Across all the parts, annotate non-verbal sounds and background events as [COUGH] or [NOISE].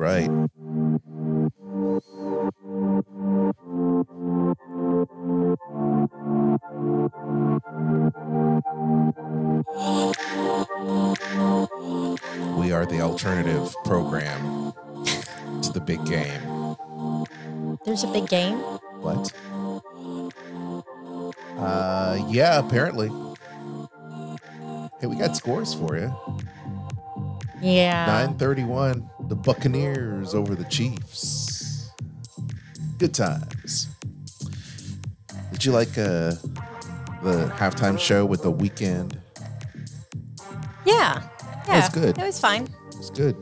right. We are the alternative program to the big game. There's a big game. What? Uh, yeah, apparently. Hey, we got scores for you. Yeah. 931, the Buccaneers over the Chiefs. Good times. Did you like uh, the halftime show with the Weeknd? Yeah. Yeah. It was good. It was fine. It's good.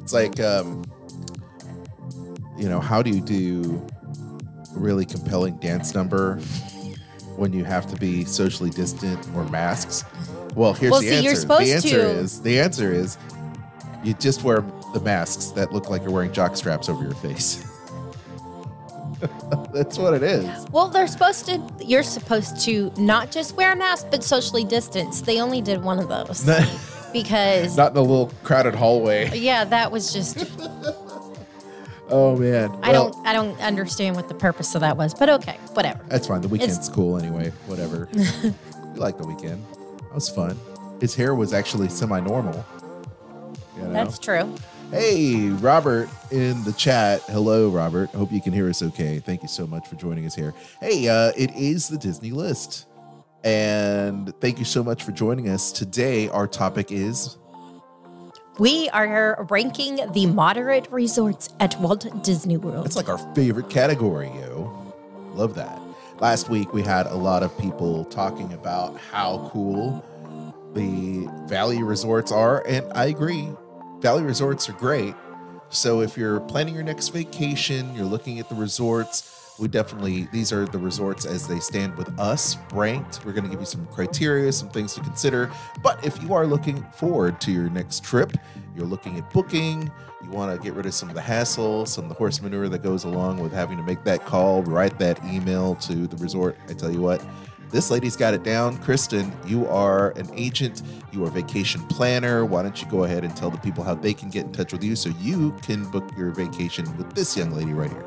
It's like, um, you know, how do you do a really compelling dance number when you have to be socially distant or masks? Well, here's Well, the see, answer. you're supposed the answer to- is the answer is you just wear the masks that look like you're wearing jock straps over your face. [LAUGHS] That's what it is. Well, they're supposed to. You're supposed to not just wear a mask, but socially distance. They only did one of those [LAUGHS] because, Not in a little crowded hallway. yeah, that was just. [LAUGHS] Oh man. I Well, don't. I don't understand what the purpose of that was, but okay, whatever. That's fine. The Weeknd's It's- cool anyway. Whatever. we like the Weeknd. That was fun. His hair was actually semi-normal. You know? That's true. Hey, Robert in the chat. Hello, Robert. Hope you can hear us okay. Thank you so much for joining us here. Hey, uh, it is the Disney list. And thank you so much for joining us. Today, our topic is We are ranking the moderate resorts at Walt Disney World. It's like our favorite category, yo. Love that. Last week we had a lot of people talking about how cool the Valley resorts are, and I agree. Valley resorts are great. So if you're planning your next vacation, you're looking at the resorts, we definitely these are the resorts as they stand with us ranked. We're going to give you some criteria, some things to consider. But if you are looking forward to your next trip, you're looking at booking, you want to get rid of some of the hassle, some of the horse manure that goes along with having to make that call, write that email to the resort. I tell you what, this lady's got it down. Kristen, you are an agent, you are a vacation planner. Why don't you go ahead and tell the people how they can get in touch with you so you can book your vacation with this young lady right here?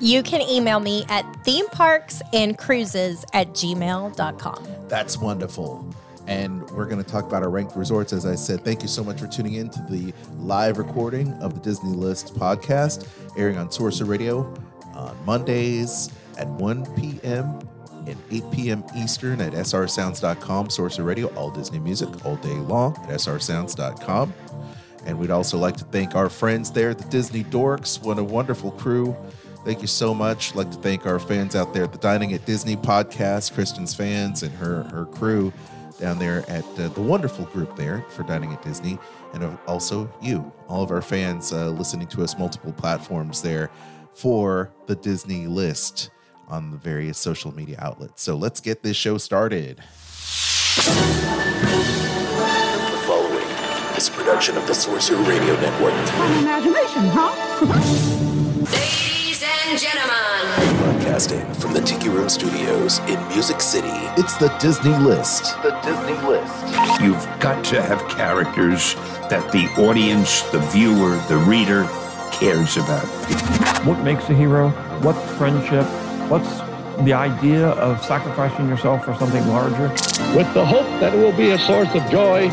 You can email me at themeparksandcruises at gmail.com. That's wonderful. And we're going to talk about our ranked resorts. As I said, thank you so much for tuning in to the live recording of the Disney List podcast, airing on Sorcerer Radio on Mondays at 1 p.m. and 8 p.m. Eastern at srsounds.com. Sorcerer Radio, all Disney music all day long at srsounds.com. And we'd also like to thank our friends there the Disney Dorks. What a wonderful crew. Thank you so much. I'd like to thank our fans out there at the Dining at Disney podcast, Kristen's fans and her, her crew down there at uh, the wonderful group there for Dining at Disney. And also you, all of our fans uh, listening to us multiple platforms there. for the Disney list on the various social media outlets. So let's get this show started. The following is a production of the Sorcerer Radio Network. imagination, huh? Ladies and gentlemen, Broadcasting from the Tiki Room Studios in Music City. It's the Disney list. The Disney List. You've got to have characters that the audience, the viewer, the reader cares about. what makes a hero, what's friendship, what's the idea of sacrificing yourself for something larger. with the hope that it will be a source of joy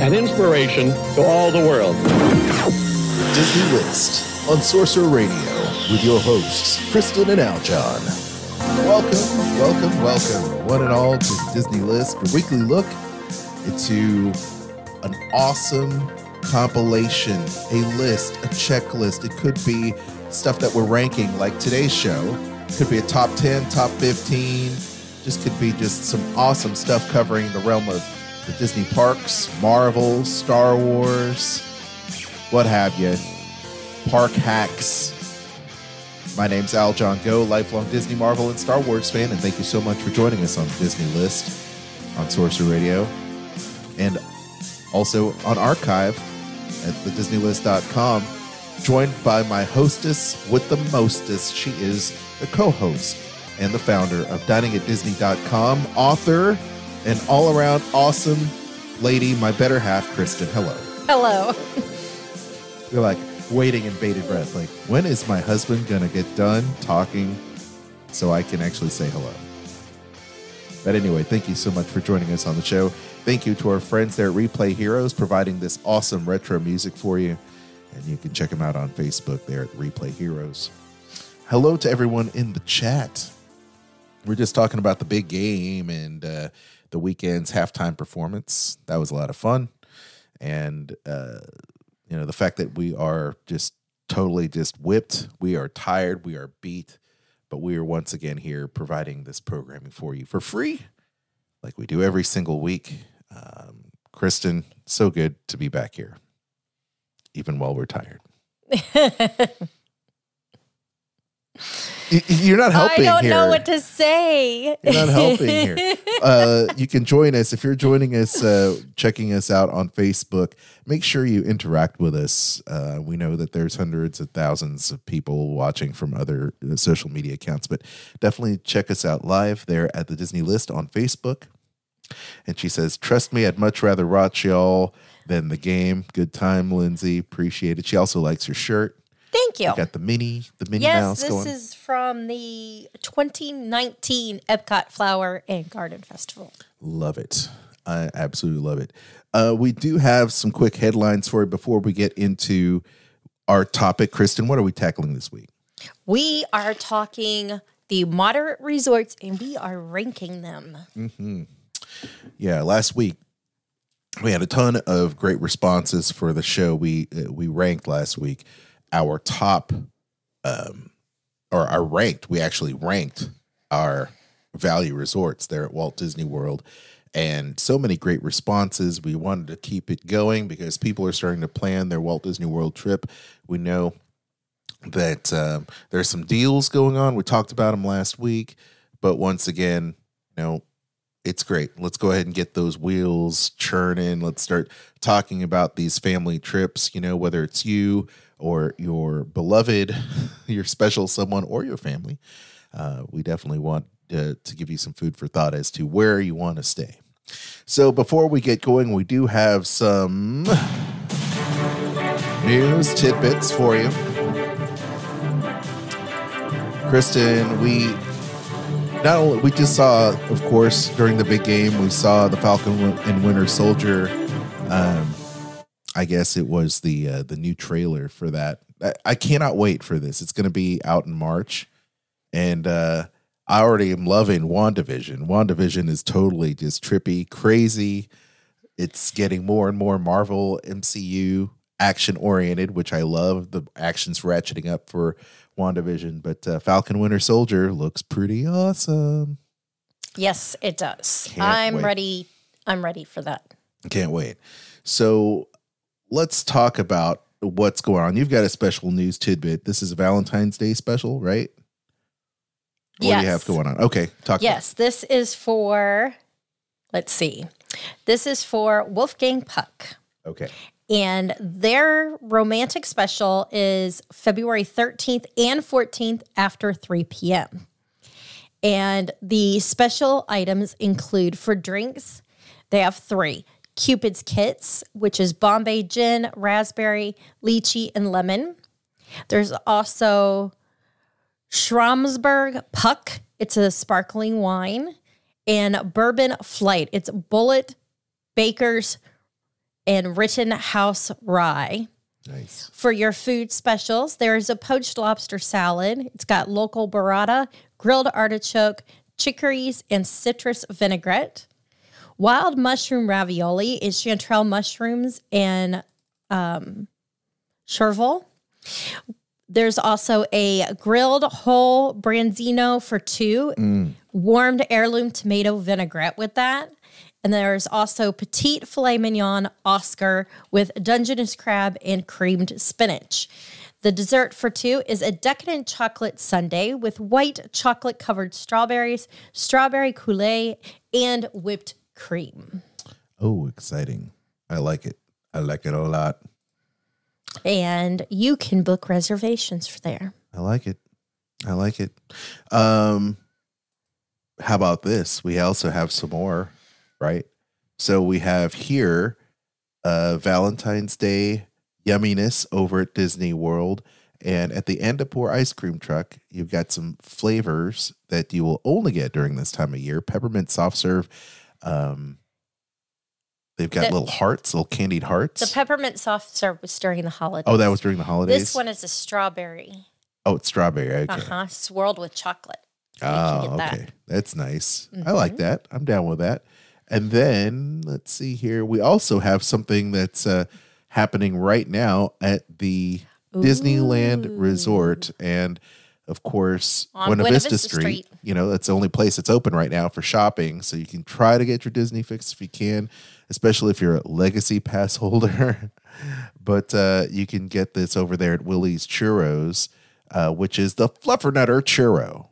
and inspiration to all the world. Disney list on Sorcerer Radio with your hosts, Kristen and Aljon. Welcome, welcome, welcome, one and all, to Disney list, your weekly look into an awesome compilation, a list, a checklist. It could be stuff that we're ranking, like today's show. Could be a top 10, top 15. Just could be just some awesome stuff covering the realm of the Disney parks, Marvel, Star Wars, what have you. Park hacks. My name's Aljon Go, lifelong Disney, Marvel, and Star Wars fan, and thank you so much for joining us on the Disney List on Sorcerer Radio and also on archive at thedisneylist.com. Joined by my hostess with the mostest. She is the co host and the founder of diningatdisney.com, author, and all around awesome lady, my better half, Kristen. Hello. Hello. [LAUGHS] You're like waiting in bated breath. Like, when is my husband gonna get done talking so I can actually say hello? But anyway, thank you so much for joining us on the show. Thank you to our friends there at Replay Heroes providing this awesome retro music for you. And you can check them out on Facebook there at Replay Heroes. Hello to everyone in the chat. We're just talking about the big game and uh, the Weeknd's halftime performance. That was a lot of fun. And uh, you know the fact that we are just totally just whipped we are tired we are beat but we are once again here providing this programming for you for free like we do every single week um, kristen so good to be back here even while we're tired [LAUGHS] you're not helping I don't here know what to say. you're not helping here. [LAUGHS] Uh, you can join us if you're joining us, uh, checking us out on Facebook. Make sure you interact with us. Uh, we know that there's hundreds of thousands of people watching from other uh, social media accounts, but definitely check us out live there at the Disney List on Facebook. And she says, "Trust me, I'd much rather watch y'all than the game. Good time, Lindsay. Appreciate it. She also likes your shirt. Thank you. Got the mini, the Minnie Yes, Mouse this going. is from the 2019 Epcot Flower and Garden Festival. Love it. I absolutely love it. Uh, we do have some quick headlines for you before we get into our topic. Kristen, what are we tackling this week? We are talking the moderate resorts and we are ranking them. Yeah, last week we had a ton of great responses for the show. We uh, we ranked last week our top, um, or our ranked. We actually ranked our value resorts there at Walt Disney World, and so many great responses. We wanted to keep it going because people are starting to plan their Walt Disney World trip. We know that um, there's some deals going on. We talked about them last week, but once again, you know, it's great. Let's go ahead and get those wheels churning. Let's start talking about these family trips, you know, whether it's you or your beloved, [LAUGHS] your special someone, or your family. Uh, we definitely want uh, to give you some food for thought as to where you want to stay. So before we get going, we do have some news tidbits for you. Kristen, we not only we just saw, of course, during the big game, we saw the Falcon and Winter Soldier. Um, I guess it was the uh, the new trailer for that. I, I cannot wait for this. It's going to be out in March, and uh, I already am loving WandaVision. WandaVision is totally just trippy, crazy. It's getting more and more Marvel MCU action oriented, which I love. The action's ratcheting up for WandaVision, but uh, Falcon Winter Soldier looks pretty awesome. Yes, it does. Can't I'm wait. ready. I'm ready for that. Can't wait. So let's talk about what's going on. You've got a special news tidbit. This is a Valentine's Day special, right? What do you have going on? Okay, talk. Yes, this is for, let's see, this is for Wolfgang Puck. Okay. And their romantic special is February 13th and 14th after 3 p.m. And the special items include for drinks, they have three Cupid's Kits, which is Bombay gin, raspberry, lychee, and lemon. There's also Schramsberg Puck. It's a sparkling wine. And Bourbon Flight. It's Bulleit Bakers and Rittenhouse Rye. Nice. For your food specials, there is a poached lobster salad. It's got local burrata, grilled artichoke, chicories, and citrus vinaigrette. Wild mushroom ravioli is chanterelle mushrooms and um, chervil. There's also a grilled whole branzino for two, warmed heirloom tomato vinaigrette with that. And there's also petite filet mignon Oscar with Dungeness crab and creamed spinach. The dessert for two is a decadent chocolate sundae with white chocolate covered strawberries, strawberry coulis, and whipped cream. Oh, exciting. I like it. I like it a lot. And you can book reservations for there. I like it. I like it. Um how about this? We also have some more, right? So we have here uh Valentine's Day yumminess over at Disney World. And at the end of Andapur ice cream truck, you've got some flavors that you will only get during this time of year. Peppermint soft serve. Um, they've got The- little hearts, little candied hearts. The peppermint soft serve was during the holidays. oh, that was during the holidays. This one is a strawberry. oh, it's strawberry. Okay. Uh huh. Swirled with chocolate. So Oh, get that. okay. That's nice. I like that. I'm down with that. And then let's see here. We also have something that's uh, happening right now at the Disneyland Resort. And of course, On Buena, Buena Vista, Vista Street. Street. You know, that's the only place that's open right now for shopping. So you can try to get your Disney fix if you can, especially if you're a legacy pass [LAUGHS] holder. but uh, you can get this over there at Willie's Churros, uh, which is the Fluffernutter Churro.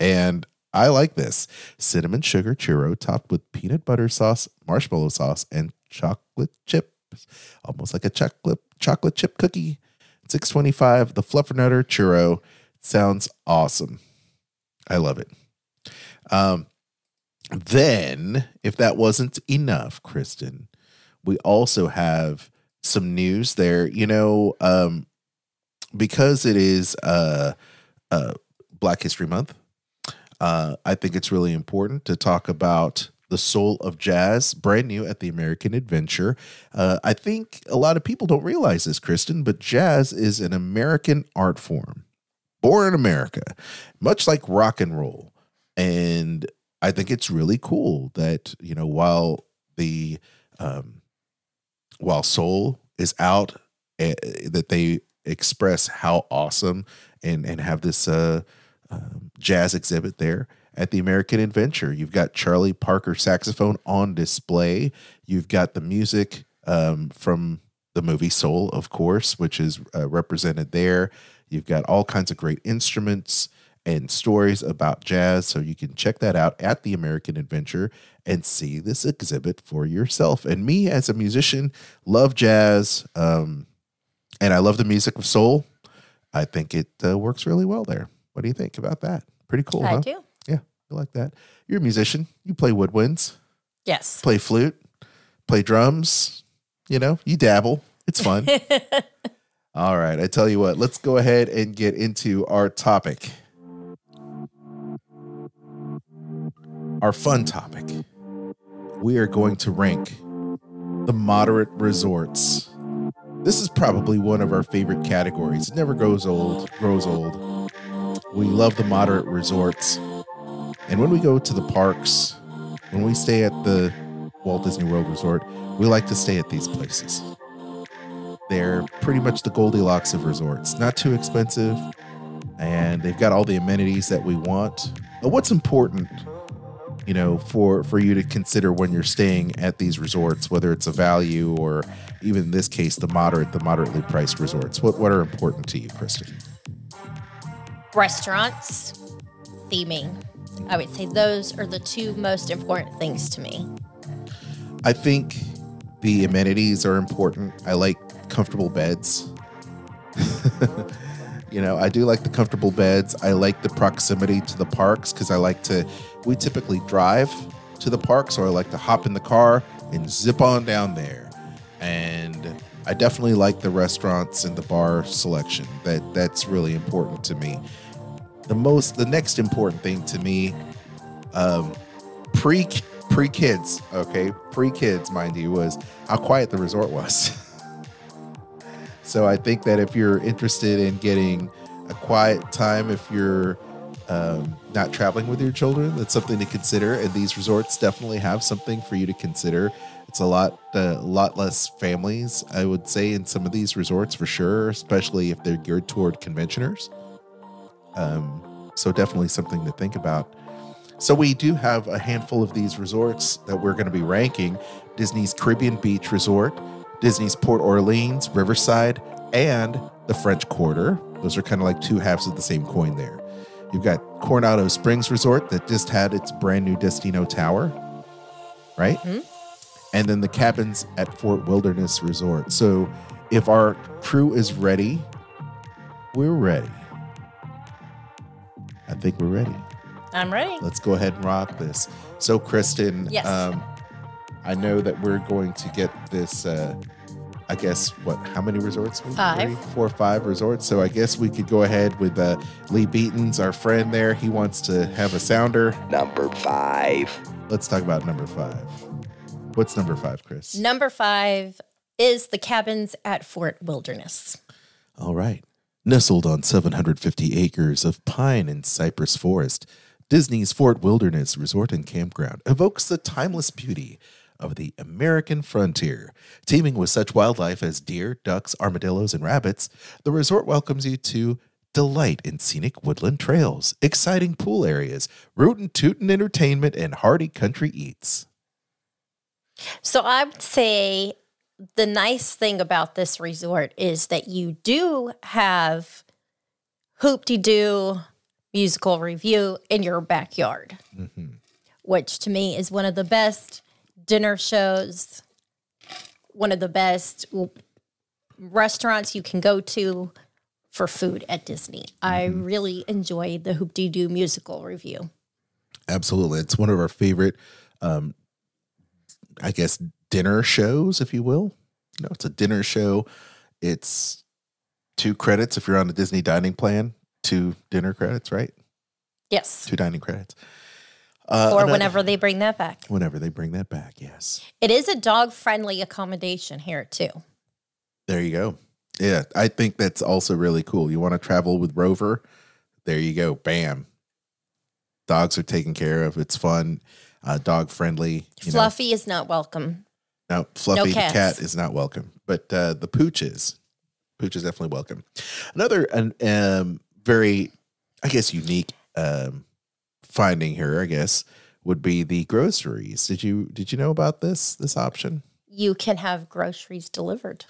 And I like this cinnamon sugar churro topped with peanut butter sauce, marshmallow sauce, and chocolate chips. almost like a chocolate chocolate chip cookie. Six twenty five. The Fluffernutter churro sounds awesome. I love it. Um, then, if that wasn't enough, Kristen, we also have some news there. You know, um, because it is uh, uh, Black History Month, uh, I think it's really important to talk about the soul of jazz, brand new at the American Adventure. Uh, I think a lot of people don't realize this, Kristen, but jazz is an American art form, born in America, much like rock and roll. And I think it's really cool that you know while the um, while soul is out, eh, that they express how awesome and and have this uh, um, jazz exhibit there at the American Adventure. You've got Charlie Parker saxophone on display. You've got the music um, from the movie Soul, of course, which is uh, represented there. You've got all kinds of great instruments and stories about jazz. So you can check that out at the American Adventure and see this exhibit for yourself. And me, as a musician, love jazz um, and I love the music of soul. I think it uh, works really well there. What do you think about that? Pretty cool, I huh? do. Yeah, I like that. You're a musician. You play woodwinds, Yes. play flute, play drums. You know, you dabble. It's fun. [LAUGHS] All right. I tell you what, let's go ahead and get into our topic. Our fun topic. We are going to rank the moderate resorts. This is probably one of our favorite categories. It never goes old, grows old. We love the moderate resorts. And when we go to the parks, when we stay at the Walt Disney World Resort, we like to stay at these places. They're pretty much the Goldilocks of resorts. Not too expensive, and they've got all the amenities that we want. But what's important you know, for for you to consider when you're staying at these resorts, whether it's a value or even in this case the moderate, the moderately priced resorts? What what are important to you, Kristen? Restaurants, theming. I would say those are the two most important things to me. I think the amenities are important. I like comfortable beds. [LAUGHS] you know, I do like the comfortable beds. I like the proximity to the parks because I like to, we typically drive to the parks or I like to hop in the car and zip on down there. And I definitely like the restaurants and the bar selection. That that's really important to me. The most, the next important thing to me, um, pre pre kids, okay, pre kids, mind you, was how quiet the resort was. [LAUGHS] so I think that if you're interested in getting a quiet time, if you're um, not traveling with your children, that's something to consider. And these resorts definitely have something for you to consider. It's a lot, a uh, lot less families, I would say, in some of these resorts for sure, especially if they're geared toward conventioners. Um, so definitely something to think about. So we do have a handful of these resorts that we're going to be ranking: Disney's Caribbean Beach Resort, Disney's Port Orleans, Riverside, and the French Quarter. Those are kind of like two halves of the same coin there. You've got Coronado Springs Resort that just had its brand new Destino Tower, right? And then the cabins at Fort Wilderness Resort. So if our crew is ready, we're ready. I think we're ready. I'm ready. Let's go ahead and rock this. So, Kristen, Yes. um, I know that we're going to get this. Uh, I guess what? How many resorts? Five. Three, four, or five resorts. So I guess we could go ahead with uh, Lee Beaton's our friend there. He wants to have a sounder. Number five. Let's talk about number five. What's number five, Chris? Number five is the cabins at Fort Wilderness. All right. Nestled on 750 acres of pine and cypress forest, Disney's Fort Wilderness Resort and Campground evokes the timeless beauty of the American frontier. Teeming with such wildlife as deer, ducks, armadillos, and rabbits, the resort welcomes you to delight in scenic woodland trails, exciting pool areas, rootin' tootin' entertainment, and hearty country eats. So I would say the nice thing about this resort is that you do have hoop-de doo musical review in your backyard, which to me is one of the best dinner shows, one of the best restaurants you can go to for food at Disney. I really enjoyed the Hoop-Dee-Doo Musical Revue. Absolutely. It's one of our favorite, um, I guess, dinner shows, if you will. You know, it's a dinner show. It's two credits if you're on a Disney dining plan, two dinner credits, right? Yes. Two dining credits. Uh, or another- whenever they bring that back. Whenever they bring that back, yes. It is a dog friendly accommodation here too. There you go. Yeah, I think that's also really cool. You want to travel with Rover? There you go. Bam. Dogs are taken care of. It's fun, uh, dog friendly. you know. Fluffy is not welcome. No, Fluffy the cat is not welcome, but uh, the pooch is. Pooch is definitely welcome. Another an, um, very, I guess, unique um, finding here, I guess, would be the groceries. Did you did you know about this this option? You can have groceries delivered.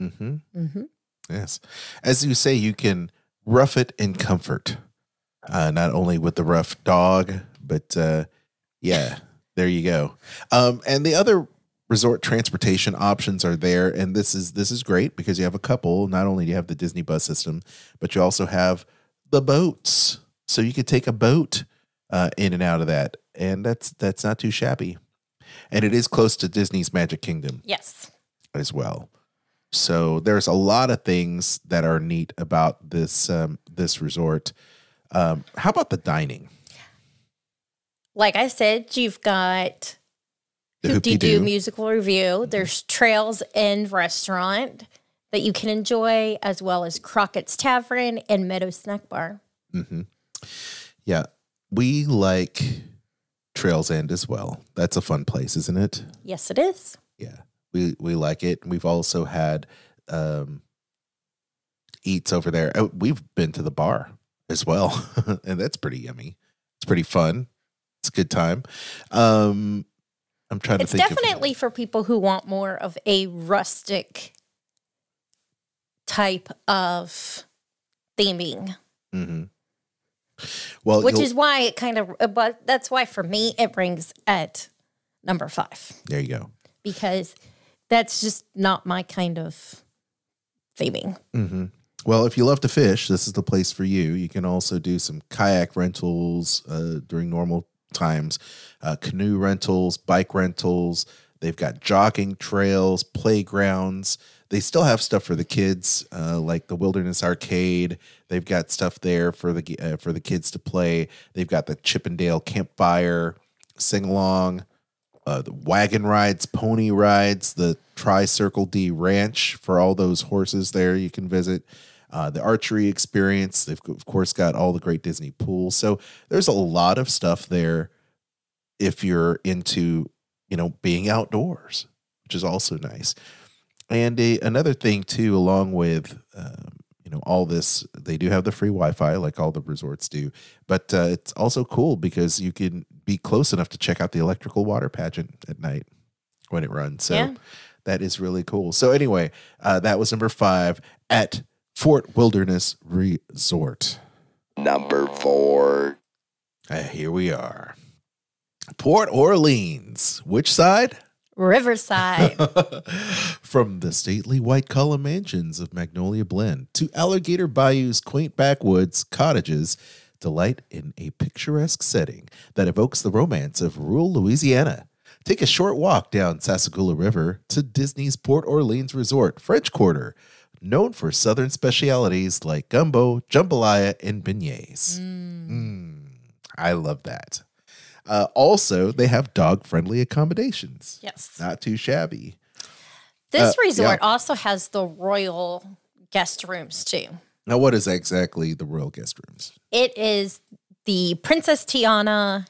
Mm-hmm. Mm-hmm. Yes, as you say, you can rough it in comfort, uh, not only with the rough dog, but uh, yeah, there you go. Um, and the other resort transportation options are there, and this is this is great because you have a couple. Not only do you have the Disney bus system, but you also have the boats, so you could take a boat uh, in and out of that, and that's that's not too shabby. And it is close to Disney's Magic Kingdom Yes. as well. So there's a lot of things that are neat about this um, this resort. Um, how about the dining? Like I said, you've got The Hoop-Dee-Doo Musical Revue. There's Trails End Restaurant that you can enjoy, as well as Crockett's Tavern and Meadow Snack Bar. Mm-hmm. Yeah, we like Trails End as well. That's a fun place, isn't it? Yes, it is. Yeah, we we like it. We've also had um, eats over there. Oh, We've been to the bar as well, [LAUGHS] and that's pretty yummy. It's pretty fun. It's a good time. Um, I'm trying to It's think. definitely for people who want more of a rustic type of theming, Of, hmm Well, which is why it kind of, uh, but that's why for me it rings at number five there you go. because that's just not my kind of theming. hmm Well, if you love to fish, this is the place for you. You can also do some kayak rentals uh, during normal times, uh, canoe rentals, bike rentals. They've got jogging trails, playgrounds. They still have stuff for the kids, uh, like the Wilderness Arcade. They've got stuff there for the uh, for the kids to play. They've got the Chip 'n' Dale campfire, sing along, uh, the wagon rides, pony rides, the Tri Circle D Ranch for all those horses there you can visit. Uh, the archery experience. They've of course got all the great Disney pools. So there's a lot of stuff there if you're into you know being outdoors, which is also nice. And a, another thing too, along with um, you know all this, they do have the free Wi-Fi like all the resorts do. But uh, it's also cool because you can be close enough to check out the electrical water pageant at night when it runs. So Yeah. that is really cool. So anyway, uh, that was number five at Fort Wilderness Resort. Number four. Uh, here we are. Port Orleans. Which side? Riverside. [LAUGHS] From the stately white column mansions of Magnolia Bend to Alligator Bayou's quaint backwoods cottages, delight in a picturesque setting that evokes the romance of rural Louisiana. Take a short walk down Sassagoula River to Disney's Port Orleans Resort, French Quarter, known for southern specialities like gumbo, jambalaya, and beignets. Mm, I love that. Uh, also, they have dog friendly accommodations. yes. Not too shabby. This Uh, resort yeah. also has the royal guest rooms too. Now, what is exactly the royal guest rooms? It is the Princess Tiana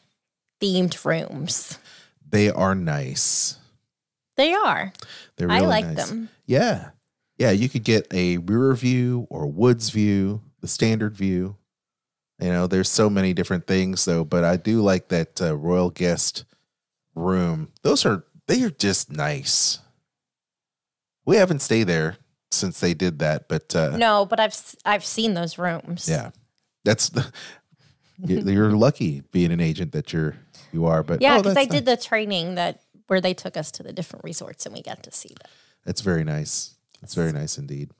themed rooms. They are nice. They are. They're I really like nice. them. Yeah. Yeah, you could get a rear view or woods view, the standard view. You know, there's so many different things though, but I do like that uh, royal guest room. Those are they are just nice. We haven't stayed there since they did that, but uh No, but I've I've seen those rooms. yeah. That's the you- you're lucky being an agent that you're you are, but Yeah, oh, because I that's did the training that where they took us to the different resorts and we got to see them. That's very nice. That's very nice indeed.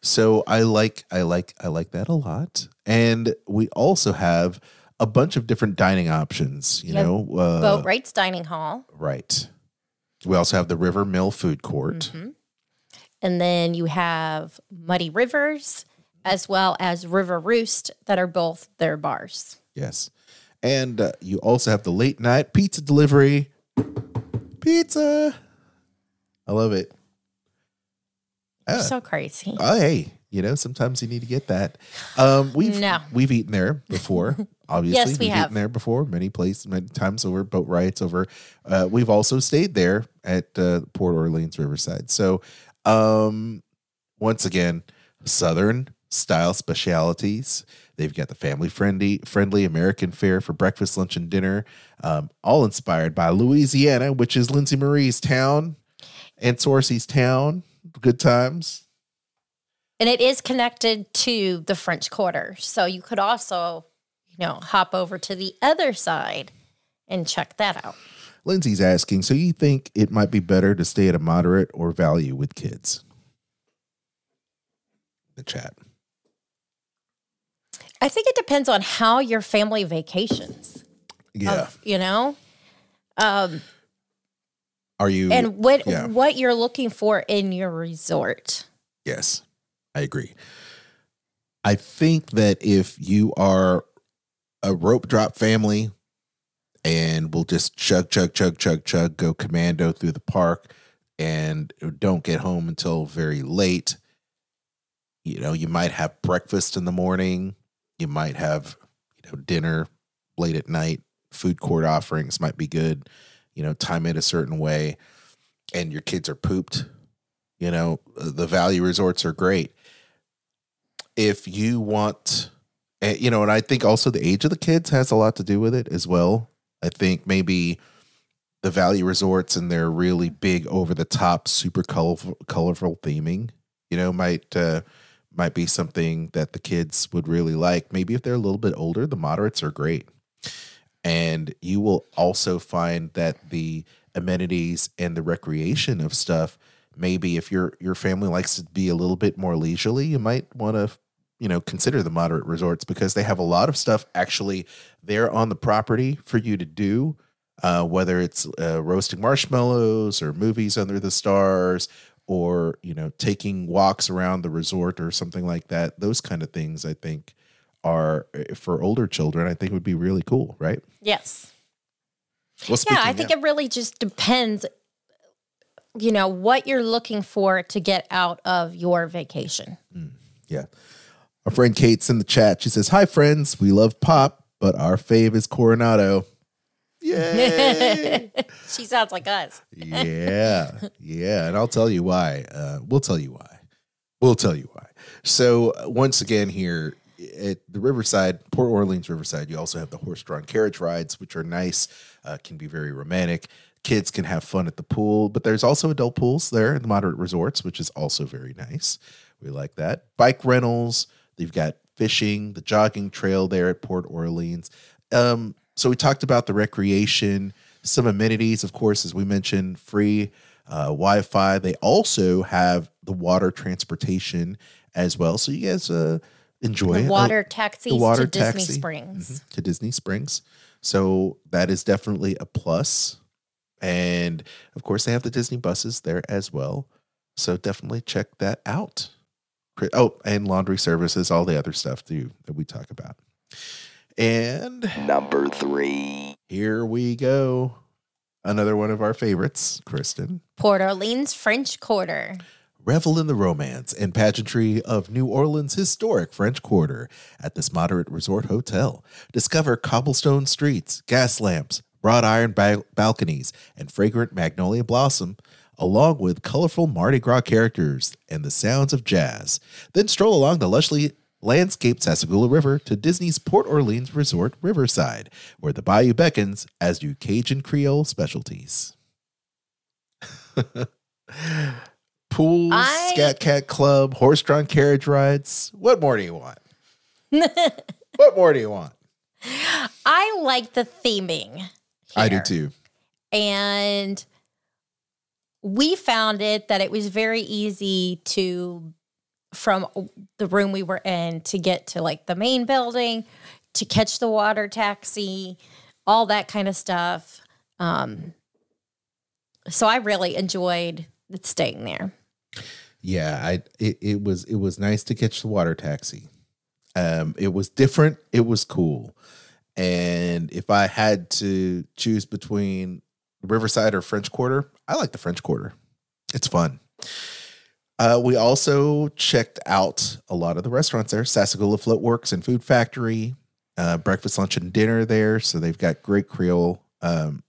So I like I like I like that a lot. And we also have a bunch of different dining options, you know. Uh, Boat Rates Dining Hall. right. We also have the River Mill Food Court. Mhm. And then you have Muddy Rivers as well as River Roost that are both their bars. Yes. And uh, you also have the late night pizza delivery. Pizza. I love it. Ah. so crazy. Oh, hey, you know, sometimes you need to get that. Um, we've No. we've eaten there before. [LAUGHS] Obviously, Yes, we we've have. eaten there before, many places, many times over, boat rides over. Uh, we've also stayed there at uh, Port Orleans Riverside. So, um, once again, Southern style specialities. They've got the family friendly friendly American fare for breakfast, lunch, and dinner. Um, all inspired by Louisiana, which is Lindsay Marie's town and Sorcy's town. Good times. And it is connected to the French Quarter. So you could also, you know, hop over to the other side and check that out. Lindsay's asking, so you think it might be better to stay at a moderate or value with kids? The chat. I think it depends on how your family vacations. Yeah. Of, you know? Um, Are you and what yeah. what you're looking for in your resort. Yes. I agree. I think that if you are a rope drop family and we'll just chug chug chug chug chug go commando through the park and don't get home until very late you know you might have breakfast in the morning you might have you know dinner late at night food court offerings might be good you know time it a certain way and your kids are pooped you know the value resorts are great. If you want eh, you know and i think also the age of the kids has a lot to do with it as well. I think maybe the value resorts and their really big over the top super colorful colorful theming you know might uh might be something that the kids would really like. Maybe if they're a little bit older the moderates are great and you will also find that the amenities and the recreation of stuff maybe if your your family likes to be a little bit more leisurely you might want to you know consider the moderate resorts because they have a lot of stuff actually there on the property for you to do uh, whether it's uh, roasting marshmallows or movies under the stars or you know taking walks around the resort or something like that those kind of things i think are uh, for older children i think would be really cool right Yes. well Yeah, I think it really just depends, you know, what you're looking for to get out of your vacation. yeah our friend kate's in the chat she says hi friends we love pop but our fave is coronado Yay! [LAUGHS] she sounds like us. yeah, yeah, and I'll tell you why. Uh, we'll tell you why. We'll tell you why. So uh, once again, here at the Riverside, Port Orleans Riverside, you also have the horse-drawn carriage rides, which are nice, uh, can be very romantic. Kids can have fun at the pool, but there's also adult pools there in the moderate resorts, which is also very nice. We like that. Bike rentals. They've got fishing, the jogging trail there at Port Orleans. Um, so we talked about the recreation, some amenities, of course, as we mentioned, free uh, Wi-Fi. They also have the water transportation as well. So you guys uh, enjoy The a- water taxis the water to Disney taxi. Springs. Mhm, to Disney Springs. So that is definitely a plus. And of course, they have the Disney buses there as well. So definitely check that out. Oh, and laundry services, all the other stuff too that we talk about. And Number three. here we go. Another one of our favorites, Kristen. Port Orleans French Quarter. Revel in the romance and pageantry of New Orleans' historic French Quarter at this moderate resort hotel. Discover cobblestone streets, gas lamps, wrought iron ba- balconies, and fragrant magnolia blossom, along with colorful Mardi Gras characters and the sounds of jazz. Then stroll along the lushly landscaped Sassagoula River to Disney's Port Orleans Resort Riverside, where the bayou beckons, as do Cajun Creole specialties. [LAUGHS] Pools, I- Scat Cat Club, horse drawn carriage rides. What more do you want? [LAUGHS] what more do you want? I like the theming. I do too. And we found it that it was very easy to, from the room we were in, to get to like the main building, to catch the water taxi, all that kind of stuff. Um, so I really enjoyed staying there. Yeah, I it, it was it was nice to catch the water taxi. Um, it was different. It was cool. And if I had to choose between Riverside or French Quarter, I like the French Quarter. It's fun. Uh, we also checked out a lot of the restaurants there. Sassagoula Floatworks and Food Factory, uh, breakfast, lunch, and dinner there. So they've got great Creole um,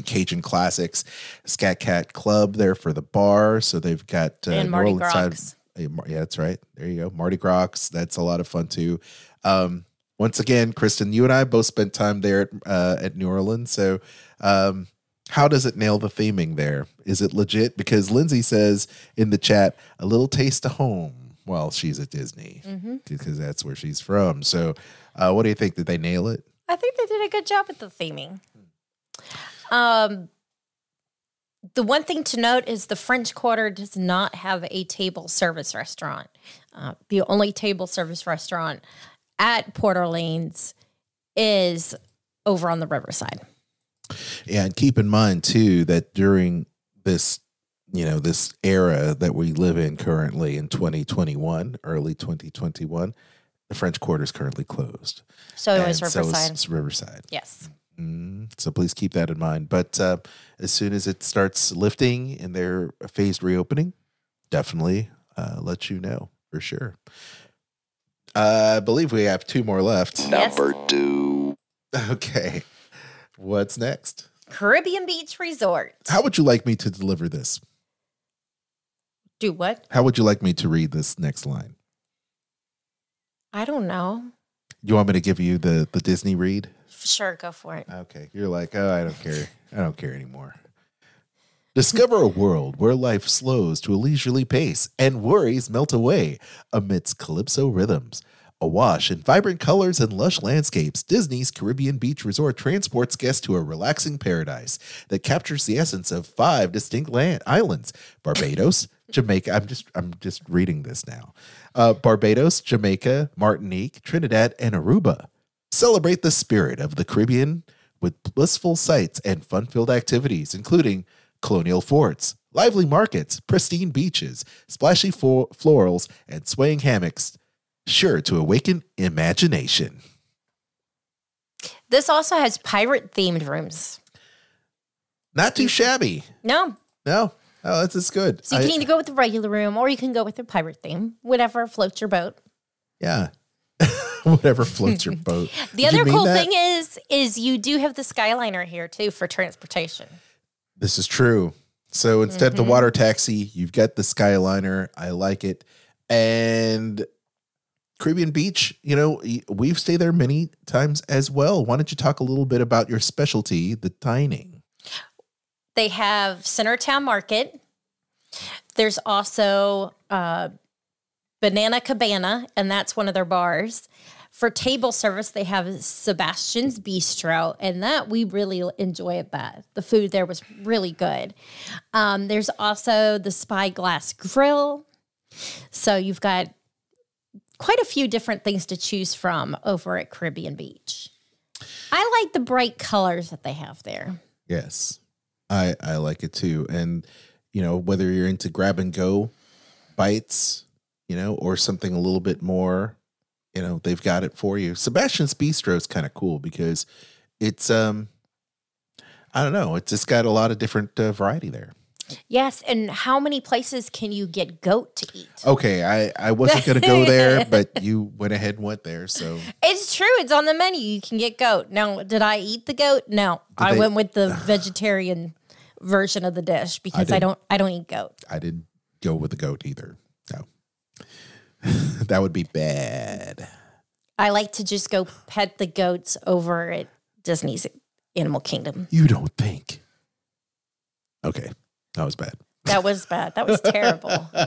Cajun classics. Scat Cat Club there for the bar. So they've got uh, And New Mardi Orleans side- Gras. Hey, Mar- Yeah, that's right. There you go. Mardi Gras. That's a lot of fun too. Um, once again, Kristen, you and I both spent time there at, uh, at New Orleans. So, um, how does it nail the theming there? Is it legit? Because Lindsay says in the chat, a little taste of home while she's at Disney, Mm-hmm. because that's where she's from. So, uh, what do you think? Did they nail it? I think they did a good job at the theming. Um, the one thing to note is the French Quarter does not have a table service restaurant. Uh, the only table service restaurant at Port Orleans is over on the Riverside. Yeah, and keep in mind too that during this, you know, this era that we live in currently in 2021, early 2021, the French Quarter is currently closed. So it was And so Riverside. it's Riverside. yes. Mm, so please keep that in mind. But uh, as soon as it starts lifting in their phased reopening, definitely uh, let you know for sure. Uh, I believe we have two more left. Yes. Number two. Okay. What's next? Caribbean Beach Resort. How would you like me to deliver this? Do what? How would you like me to read this next line? I don't know. You want me to give you the the Disney read? Sure, go for it. Okay, you're like, oh, I don't care. I don't care anymore. Discover a world where life slows to a leisurely pace and worries melt away amidst calypso rhythms. Awash in vibrant colors and lush landscapes, Disney's Caribbean Beach Resort transports guests to a relaxing paradise that captures the essence of five distinct land islands: Barbados, Jamaica. I'm just I'm just reading this now. Uh, Barbados, Jamaica, Martinique, Trinidad, and Aruba. Celebrate the spirit of the Caribbean with blissful sights and fun-filled activities, including colonial forts, lively markets, pristine beaches, splashy flo- florals, and swaying hammocks, sure to awaken imagination. This also has pirate themed rooms. Not too shabby. No. No, oh, that's, that's good. So you I- can either go with the regular room or you can go with the pirate theme, whatever floats your boat. yeah, [LAUGHS] [LAUGHS] whatever floats your boat. [LAUGHS] The Did other cool that? thing is is you do have the Skyliner here too for transportation. This is true. So instead of the water taxi, you've got the Skyliner. I like it. And Caribbean Beach, you know, we've stayed there many times as well. Why don't you talk a little bit about your specialty, the dining? They have Centertown Market. There's also uh, Banana Cabana, and that's one of their bars. For table service, they have Sebastian's Bistro, and that we really enjoyed that. The food there was really good. Um, there's also the Spyglass Grill. So you've got quite a few different things to choose from over at Caribbean Beach. I like the bright colors that they have there. Yes. I I like it too. And you know, whether you're into grab and go bites, you know, or something a little bit more, you know, they've got it for you. Sebastian's Bistro is kind of cool because it's um I don't know, it's just got a lot of different uh, variety there. Yes, and how many places can you get goat to eat? Okay, I I wasn't going to go there, [LAUGHS] but you went ahead and went there, so It's true. It's on the menu. You can get goat. Now, did I eat the goat? No, I they- went with the [SIGHS] vegetarian version of the dish because I, didn't. don't. I don't eat goat. I didn't go with the goat either. [LAUGHS] That would be bad. I like to just go pet the goats over at Disney's Animal Kingdom. You don't think. Okay. That was bad. That was bad. That was terrible. [LAUGHS]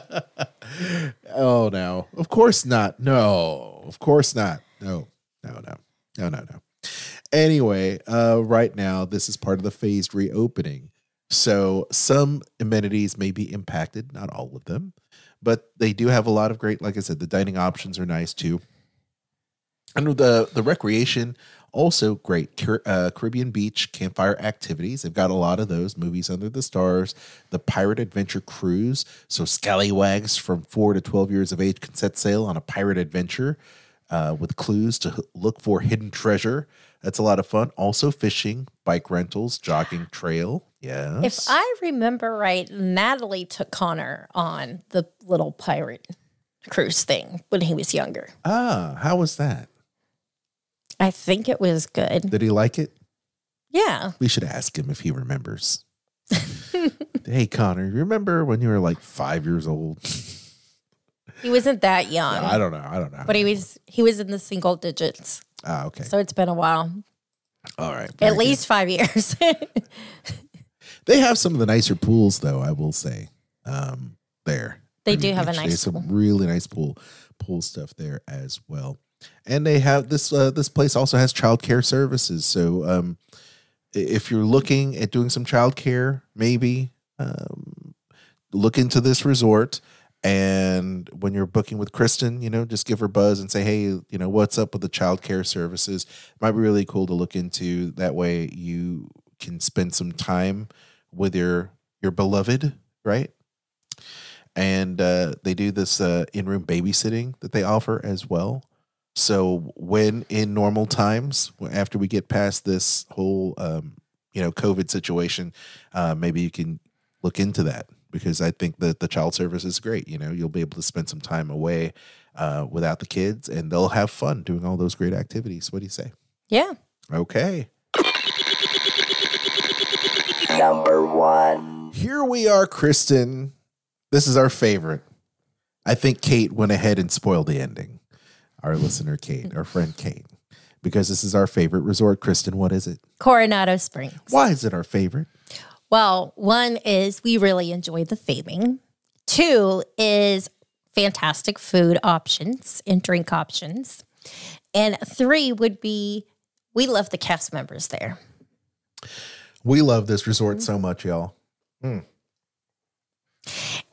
Oh no. Of course not. No. Of course not. No. No, no. No, no, no. Anyway, uh right now this is part of the phased reopening. So some amenities may be impacted, not all of them, but they do have a lot of great like I said the dining options are nice too. And the the recreation also great uh, Caribbean Beach campfire activities. They've got a lot of those movies under the stars. The Pirate Adventure Cruise. So scallywags from four to twelve years of age can set sail on a pirate adventure uh, with clues to look for hidden treasure. That's a lot of fun. Also fishing, bike rentals, jogging trail. Yes. if I remember right, Natalie took Connor on the little pirate cruise thing when he was younger. ah, how was that? I think it was good. Did he like it? Yeah. We should ask him if he remembers. [LAUGHS] hey Connor, you remember when you were like five years old? He wasn't that young. I don't know. I don't know. but he was he was in the single digits. Ah, okay. So it's been a while. All right. At good. least five years. [LAUGHS] they have some of the nicer pools, though. I will say, um, there They do have a nice some pool. really nice pool pool stuff there as well. And they have this. Uh, this place also has childcare services. So, um, if you're looking at doing some childcare, maybe um, look into this resort. And when you're booking with Kristen, you know, just give her buzz and say, hey, you know, what's up with the childcare services? Might be really cool to look into. That way, you can spend some time with your your beloved, right? And uh, they do this uh, in-room babysitting that they offer as well. So when in normal times, after we get past this whole um, you know COVID situation, uh, maybe you can look into that because I think that the child service is great. You know, you'll be able to spend some time away uh, without the kids, and they'll have fun doing all those great activities. What do you say? yeah. Okay. Number one. Here we are, Kristen. This is our favorite. I think Kate went ahead and spoiled the ending. Our listener, Kate, our friend Kate. because this is our favorite resort. Kristen, what is it? Coronado Springs. Why is it our favorite? Well, one is we really enjoy the theming. Two is fantastic food options and drink options. And three would be we love the cast members there. We love this resort so much, y'all.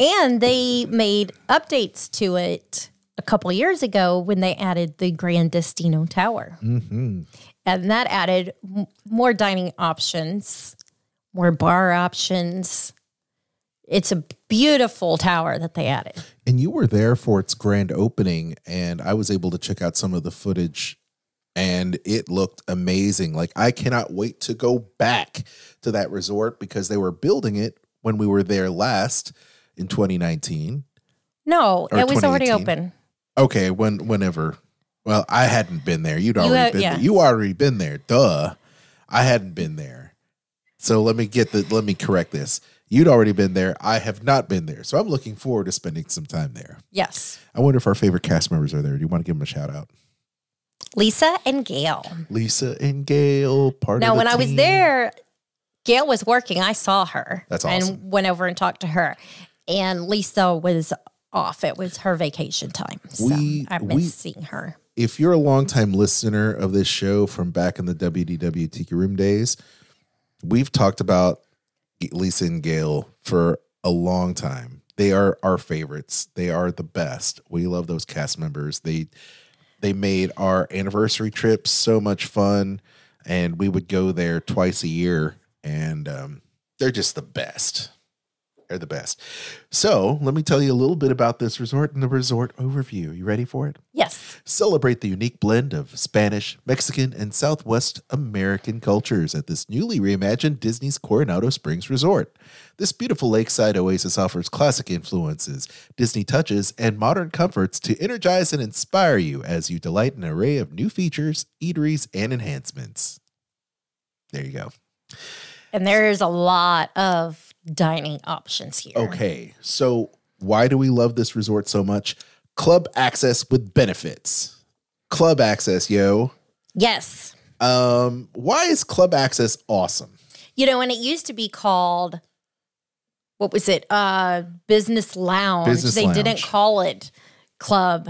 And they made updates to it a couple years ago when they added the Grand Destino Tower. Mm-hmm. And that added m- more dining options, more bar options. It's a beautiful tower that they added. And you were there for its grand opening, and I was able to check out some of the footage, and it looked amazing. Like, I cannot wait to go back to that resort because they were building it when we were there last in 2019. No, it was already open. Okay, when whenever. Well, I hadn't been there. You'd You already been yeah. there. You already been there. Duh. I hadn't been there. So let me get the let me correct this. You'd already been there. I have not been there. So I'm looking forward to spending some time there. Yes. I wonder if our favorite cast members are there. Do you want to give them a shout out? Lisa and Gail. Lisa and Gail, part Now, of the when I was there, Gail was working. I saw her. That's awesome. And went over and talked to her. And Lisa was off. It was her vacation time. So We- I we- missed seeing her. if you're a longtime listener of this show from back in the WDW Tiki Room days, we've talked about Lisa and Gail for a long time. They are our favorites. They are the best. We love those cast members. They they made our anniversary trip so much fun, and we would go there twice a year, and um, they're just the best. They're the best. So let me tell you a little bit about this resort and the resort overview. You ready for it? Yes. Celebrate the unique blend of Spanish, Mexican, and Southwest American cultures at this newly reimagined Disney's Coronado Springs Resort. This beautiful lakeside oasis offers classic influences, Disney touches, and modern comforts to energize and inspire you as you delight in an array of new features, eateries, and enhancements. There you go. And there's a lot of dining options here. Okay, so why do we love this resort so much? Club access with benefits. Club access, yo. Yes. Um, why is club access awesome? You know, and it used to be called what was it? Uh business lounge. Business they didn't call it club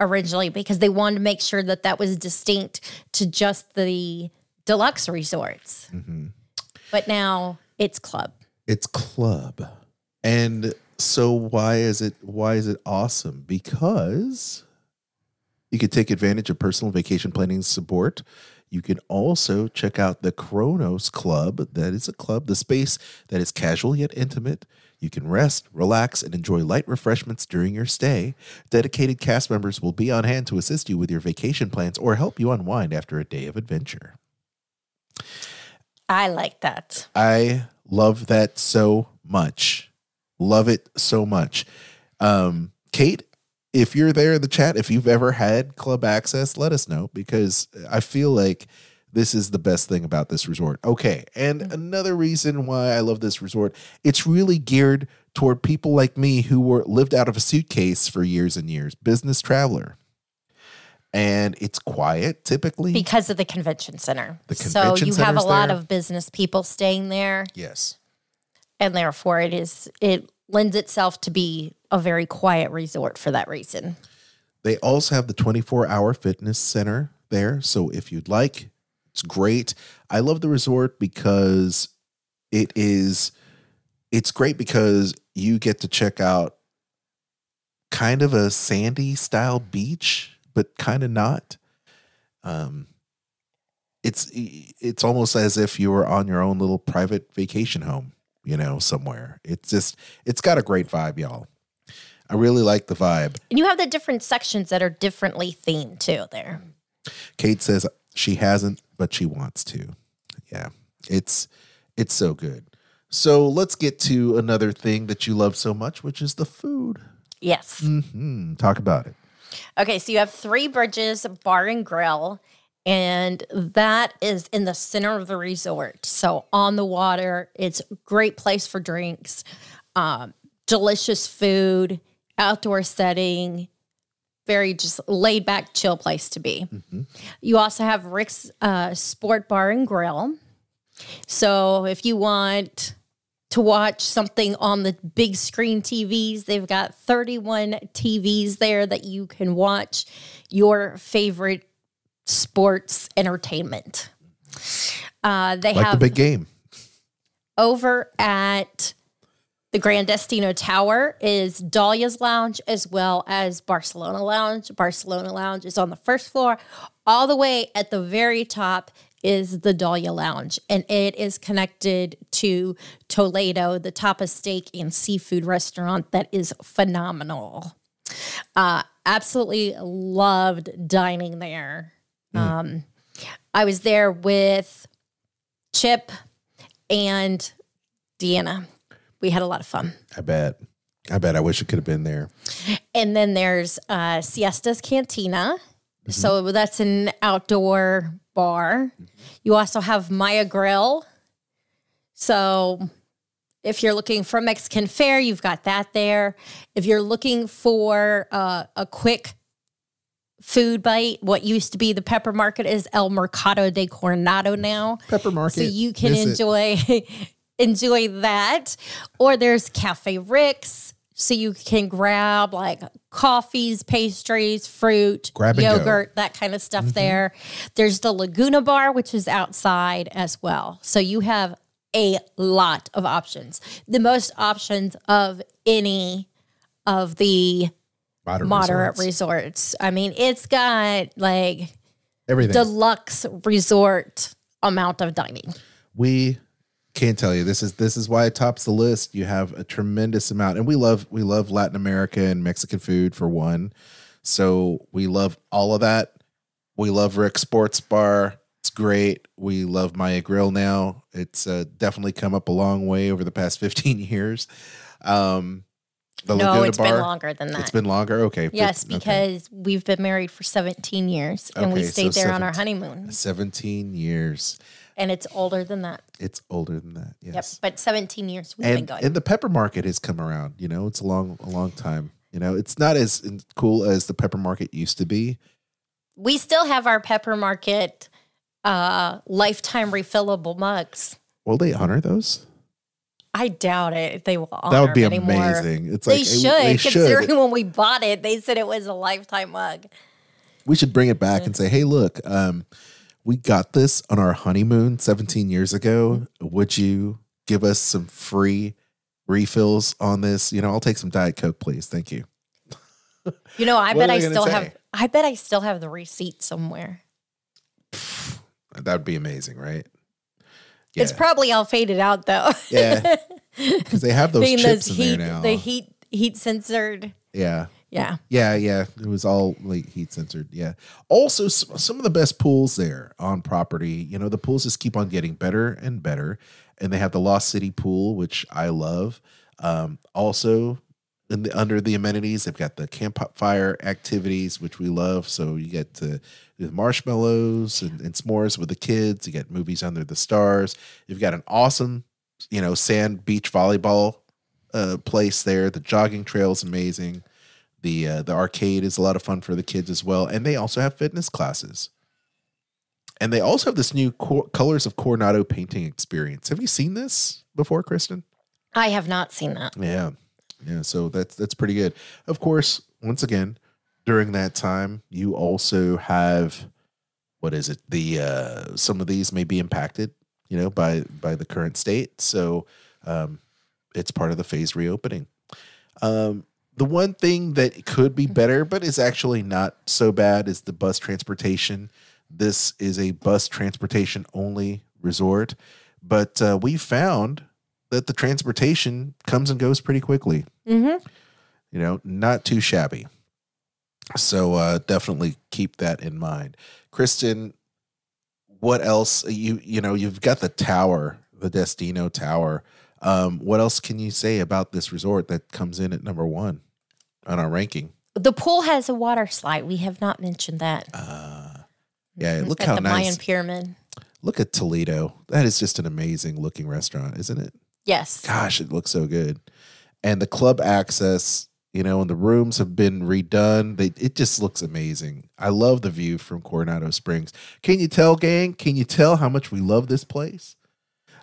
originally because they wanted to make sure that that was distinct to just the deluxe resorts. Mm-hmm. But now it's club. It's club. And so why is it why is it awesome? Because you can take advantage of personal vacation planning support. You can also check out the Chronos Club. That is a club, the space that is casual yet intimate. You can rest, relax, and enjoy light refreshments during your stay. Dedicated cast members will be on hand to assist you with your vacation plans or help you unwind after a day of adventure. I like that. I love that so much. Love it so much. Um, Kate, if you're there in the chat, if you've ever had club access, let us know because I feel like this is the best thing about this resort. Okay. And another reason why I love this resort, it's really geared toward people like me who were lived out of a suitcase for years and years, business traveler. And it's quiet typically. Because of the convention center. The convention so you have a lot there. of business people staying there. yes. And therefore it is it lends itself to be a very quiet resort for that reason. They also have the 24 hour fitness center there. So if you'd like, it's great. I love the resort because it is, it's great because you get to check out kind of a sandy style beach, but kind of not. Um, it's it's almost as if you were on your own little private vacation home, you know, somewhere. It's just it's got a great vibe, y'all. I really like the vibe. And you have the different sections that are differently themed too there. Kate says she hasn't, but she wants to. Yeah, it's it's so good. So let's get to another thing that you love so much, which is the food. Yes. Mm-hmm. Talk about it. Okay, so you have Three Bridges Bar and Grill, and that is in the center of the resort. So on the water, it's a great place for drinks, um, delicious food, outdoor setting, very just laid back, chill place to be. You also have Rix uh, Sport Bar and Grill. So if you want to watch something on the big screen TVs, they've got 31 TVs there that you can watch your favorite sports entertainment. Uh, they Like have the big game. over at the Grand Destino Tower is Dahlia's Lounge as well as Barcelona Lounge. Barcelona Lounge is on the first floor. All the way at the very top is the Dahlia Lounge, and it is connected to Toledo, the tapas steak and seafood restaurant that is phenomenal. Uh, absolutely loved dining there. Um, I was there with Chip and Deanna. We had a lot of fun. I bet. I bet. I wish it could have been there. And then there's uh, Siesta's Cantina. So that's an outdoor bar. You also have Maya Grill. So if you're looking for Mexican fare, you've got that there. If you're looking for uh, a quick food bite, what used to be the pepper market is El Mercado de Coronado now. Pepper Market. So you can enjoy [LAUGHS] enjoy that. Or there's Cafe Rix. So you can grab like coffees, pastries, fruit, Grab yogurt, that kind of stuff mm-hmm. there. There's the Laguna Bar, which is outside as well. So you have a lot of options. The most options of any of the Moderate moderate resorts. resorts. I mean, it's got like Everything. deluxe resort amount of dining. we can't tell you. This is this is why it tops the list. You have a tremendous amount and we love we love latin america and mexican food for one. So we love all of that. We love rick sports bar. It's great. We love maya grill now. It's uh, definitely come up a long way over the past [LAUGHS] 15 years. Um the no, Laguna it's bar, been longer than that. it's been longer? Okay. Yes, fif- okay. because we've been married for 17 years and we Okay, so stayed there on our honeymoon. 17 years And it's older than that. it's older than that yes Yep. But 17 years we've been and, going. and the pepper market has come around you know it's a long a long time you know it's not as cool as the pepper market used to be we still have our pepper market uh lifetime refillable mugs. will they honor those I doubt it. They will honor that would be anymore. amazing it's like They like should, they considering when we bought it, they said it was a lifetime mug. we should bring it back and say hey look um we got this on our honeymoon 17 years ago would you give us some free refills on this you know i'll take some diet coke please thank you You know, I bet I still say? have. I bet I still have the receipt somewhere. that would be amazing right It's probably all faded out though. yeah [LAUGHS] because they have those Being chips those in heat, there now the heat heat censored. yeah Yeah, Yeah, yeah, it was all like heat censored. Yeah. Also, some of the best pools there on property. You know, the pools just keep on getting better and better, and they have the Lost City pool, which I love. Um, also, in the under the amenities, they've got the campfire activities, which we love. So you get to do marshmallows and, and s'mores with the kids. You get movies under the stars. You've got an awesome, you know, sand beach volleyball uh, place there. The jogging trail is amazing. The uh, the arcade is a lot of fun for the kids as well, and they also have fitness classes. And they also have this new Cor- Colors of Coronado painting experience. Have you seen this before, Kristen? I have not seen that. Yeah, yeah. So that's that's pretty good. Of course, once again, during that time, you also have what is it? The uh, some of these may be impacted, you know, by by the current state. So um, it's part of the phase reopening. Um, the one thing that could be better, but is actually not so bad, is the bus transportation. This is a bus transportation only resort, but uh, we found that the transportation comes and goes pretty quickly. Mm-hmm. You know, not too shabby. So uh, definitely keep that in mind, Kristen. What else? You you know you've got the tower, the Destino Tower. Um, what else can you say about this resort that comes in at number one on our ranking? The pool has a water slide. We have not mentioned that. Uh, yeah, It's look at how the Mayan nice. pyramid. Look at Toledo. That is just an amazing looking restaurant, isn't it? Yes. Gosh, it looks so good. And the club access you know, and the rooms have been redone. They it just looks amazing. I love the view from Coronado Springs. Can you tell, gang? Can you tell how much we love this place?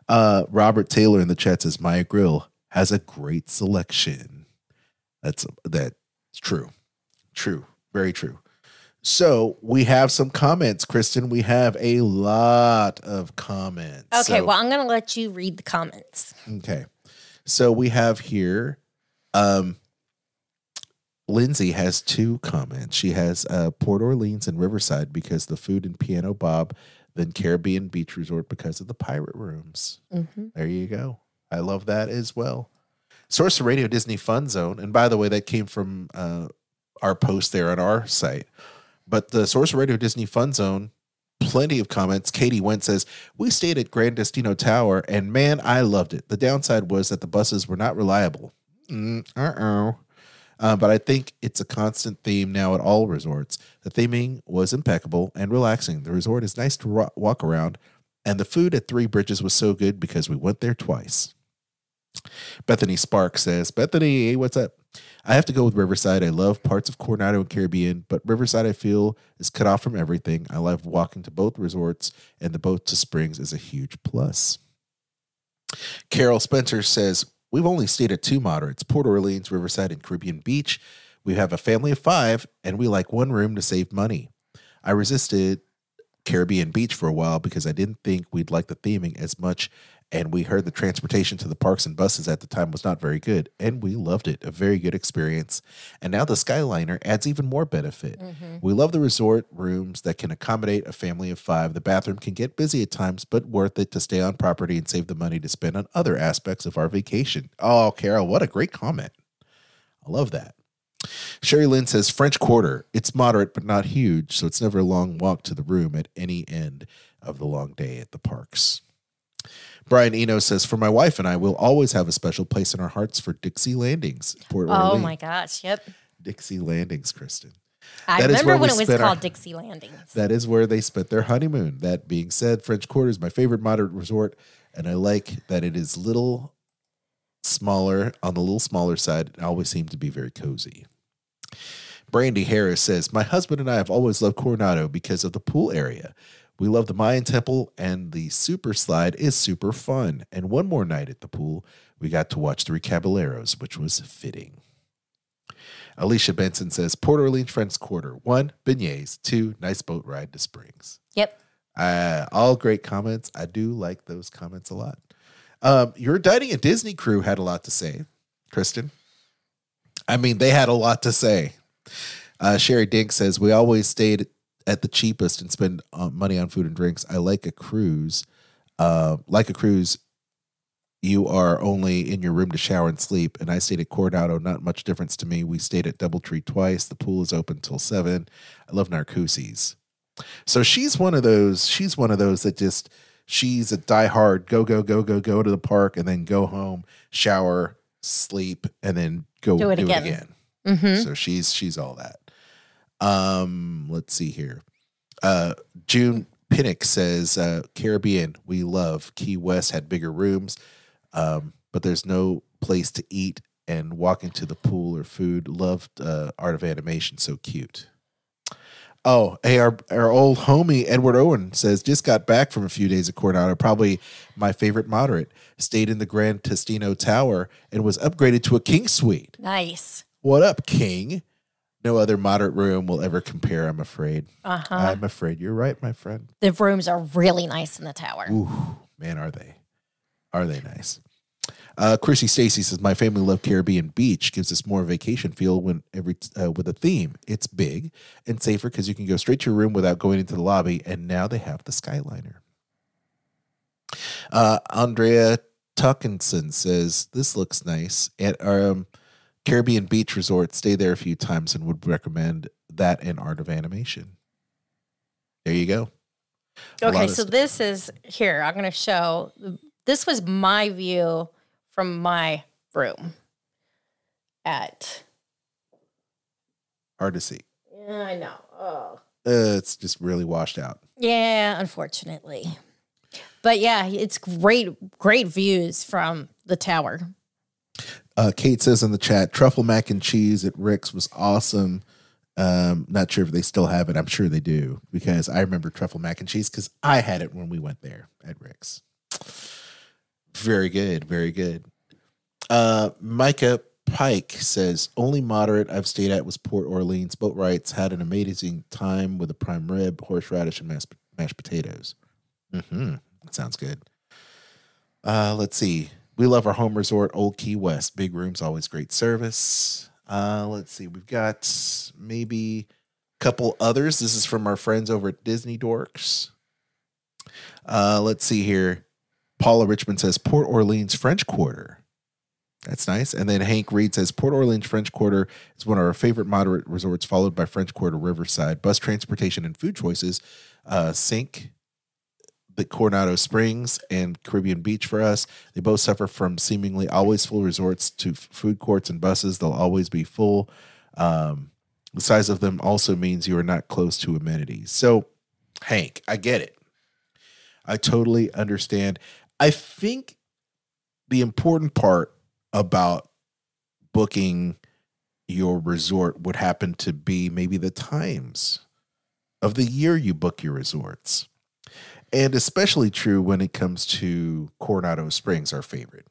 Uh, Robert Taylor in the chat says Maya Grill has a great selection. That's that's true, true, very true. So we have some comments, Kristen. We have a lot of comments. Okay, So- well, I'm going to let you read the comments. Okay. So we have here um Lindsay has two comments. She has uh Port Orleans and Riverside because the food and piano Bob, then Caribbean Beach Resort because of the pirate rooms. Mhm. There you go. I love that as well. Sorcerer Radio Disney Fun Zone. And by the way, that came from uh our post there on our site. But the Sorcerer Radio Disney Fun Zone, plenty of comments. Katie Went says, We stayed at Grand Destino Tower, and man, I loved it. The downside was that the buses were not reliable. Mm, uh-oh. Uh, but I think it's a constant theme now at all resorts. The theming was impeccable and relaxing. The resort is nice to ro- walk around, and the food at Three Bridges was so good because we went there twice. Bethany Spark says, Bethany, what's up? I have to go with Riverside. I love parts of Coronado and Caribbean, but Riverside I feel is cut off from everything. I love walking to both resorts, and the boat to Springs is a huge plus. Carol Spencer says, We've only stayed at two moderates Port Orleans, Riverside, and Caribbean Beach. We have a family of five, and we like one room to save money. I resisted Caribbean Beach for a while because I didn't think we'd like the theming as much. And we heard the transportation to the parks and buses at the time was not very good, and we loved it. A very good experience. And now the Skyliner adds even more benefit. Mm-hmm. We love the resort rooms that can accommodate a family of five. The bathroom can get busy at times, but worth it to stay on property and save the money to spend on other aspects of our vacation. Oh, Carol, what a great comment. I love that. Sherry Lynn says French Quarter. It's moderate but not huge, so it's never a long walk to the room at any end of the long day at the parks. Brian Eno says, For my wife and I, we'll always have a special place in our hearts for Dixie Landings. Port Oh Orleans. my gosh. Yep. Dixie Landings, Kristen. I That remember when it was spent our- called Dixie Landings. That is where they spent their honeymoon. That being said, French Quarter is my favorite moderate resort, and I like that it is little smaller on the little smaller side. It always seemed to be very cozy. Brandy Harris says, My husband and I have always loved Coronado because of the pool area. We love the Mayan temple, and the super slide is super fun. And one more night at the pool, we got to watch Three Caballeros, which was fitting. Alicia Benson says, Port Orleans French Quarter. One, beignets. Two, nice boat ride to Springs. Yep. Uh, all great comments. I do like those comments a lot. Um, your dining at Disney crew had a lot to say, Kristen. I mean, they had a lot to say. Uh, Sherry Dink says we always stayed at the cheapest and spend uh, money on food and drinks. I like a cruise. Uh, like a cruise, you are only in your room to shower and sleep. And I stayed at Coronado. Not much difference to me. We stayed at DoubleTree twice. The pool is open till seven. I love Narcoossee's. So she's one of those. She's one of those that just she's a diehard go go go go go to the park and then go home, shower, sleep, and then go Do it do again. it again. Mhm. So she's she's all that. Um, let's see here. Uh, June Pinnock says uh, Caribbean we love. Key West had bigger rooms, um, but there's no place to eat and walking to the pool or food. Loved uh, Art of Animation, so cute. Oh, hey, our, our old homie Edward Owen says just got back from a few days at Coronado. Probably my favorite moderate. Stayed in the Grand Destino Tower and was upgraded to a king suite. Nice. What up, King? No other moderate room will ever compare, I'm afraid. Uh huh. I'm afraid you're right, my friend. The rooms are really nice in the tower. Ooh, man, are they? Are they nice? Uh, Chrissy Stacy says, "My family love Caribbean Beach. Gives us more vacation feel when every uh, with a theme. It's big and safer because you can go straight to your room without going into the lobby. And now they have the Skyliner." Uh, Andrea Tuckinson says, "This looks nice our um, Caribbean Beach Resort. Stay there a few times and would recommend that and Art of Animation." There you go. A Okay, so st- this is here. I'm going to show. This was my view from my room at. hard to see. Yeah, I know. Oh. Uh, it's just really washed out. Yeah, unfortunately. But yeah, it's great, great views from the tower. Uh, Kate says in the chat, truffle mac and cheese at Rix was awesome. Um, not sure if they still have it. I'm sure they do because I remember truffle mac and cheese because I had it when we went there at Rix. Very good, very good. Uh, Micah Pike says only moderate I've stayed at was Port Orleans. Boatwright's had an amazing time with a prime rib, horseradish, and mashed, mashed potatoes. Mm-hmm. That sounds good. Uh, let's see. We love our home resort, Old Key West. Big rooms, always great service. Uh, let's see. We've got maybe a couple others. This is from our friends over at Disney Dorks. Uh, let's see here. Paula Richmond says Port Orleans French Quarter. That's nice. And then Hank Reed says Port Orleans French Quarter is one of our favorite moderate resorts, followed by French Quarter Riverside. Bus transportation and food choices uh, sink the Coronado Springs and Caribbean Beach for us. They both suffer from seemingly always full resorts to food courts and buses. They'll always be full. Um, the size of them also means you are not close to amenities. So, Hank, I get it. I totally understand. I think the important part about booking your resort would happen to be maybe the times of the year you book your resorts. And especially true when it comes to Coronado Springs, our favorite.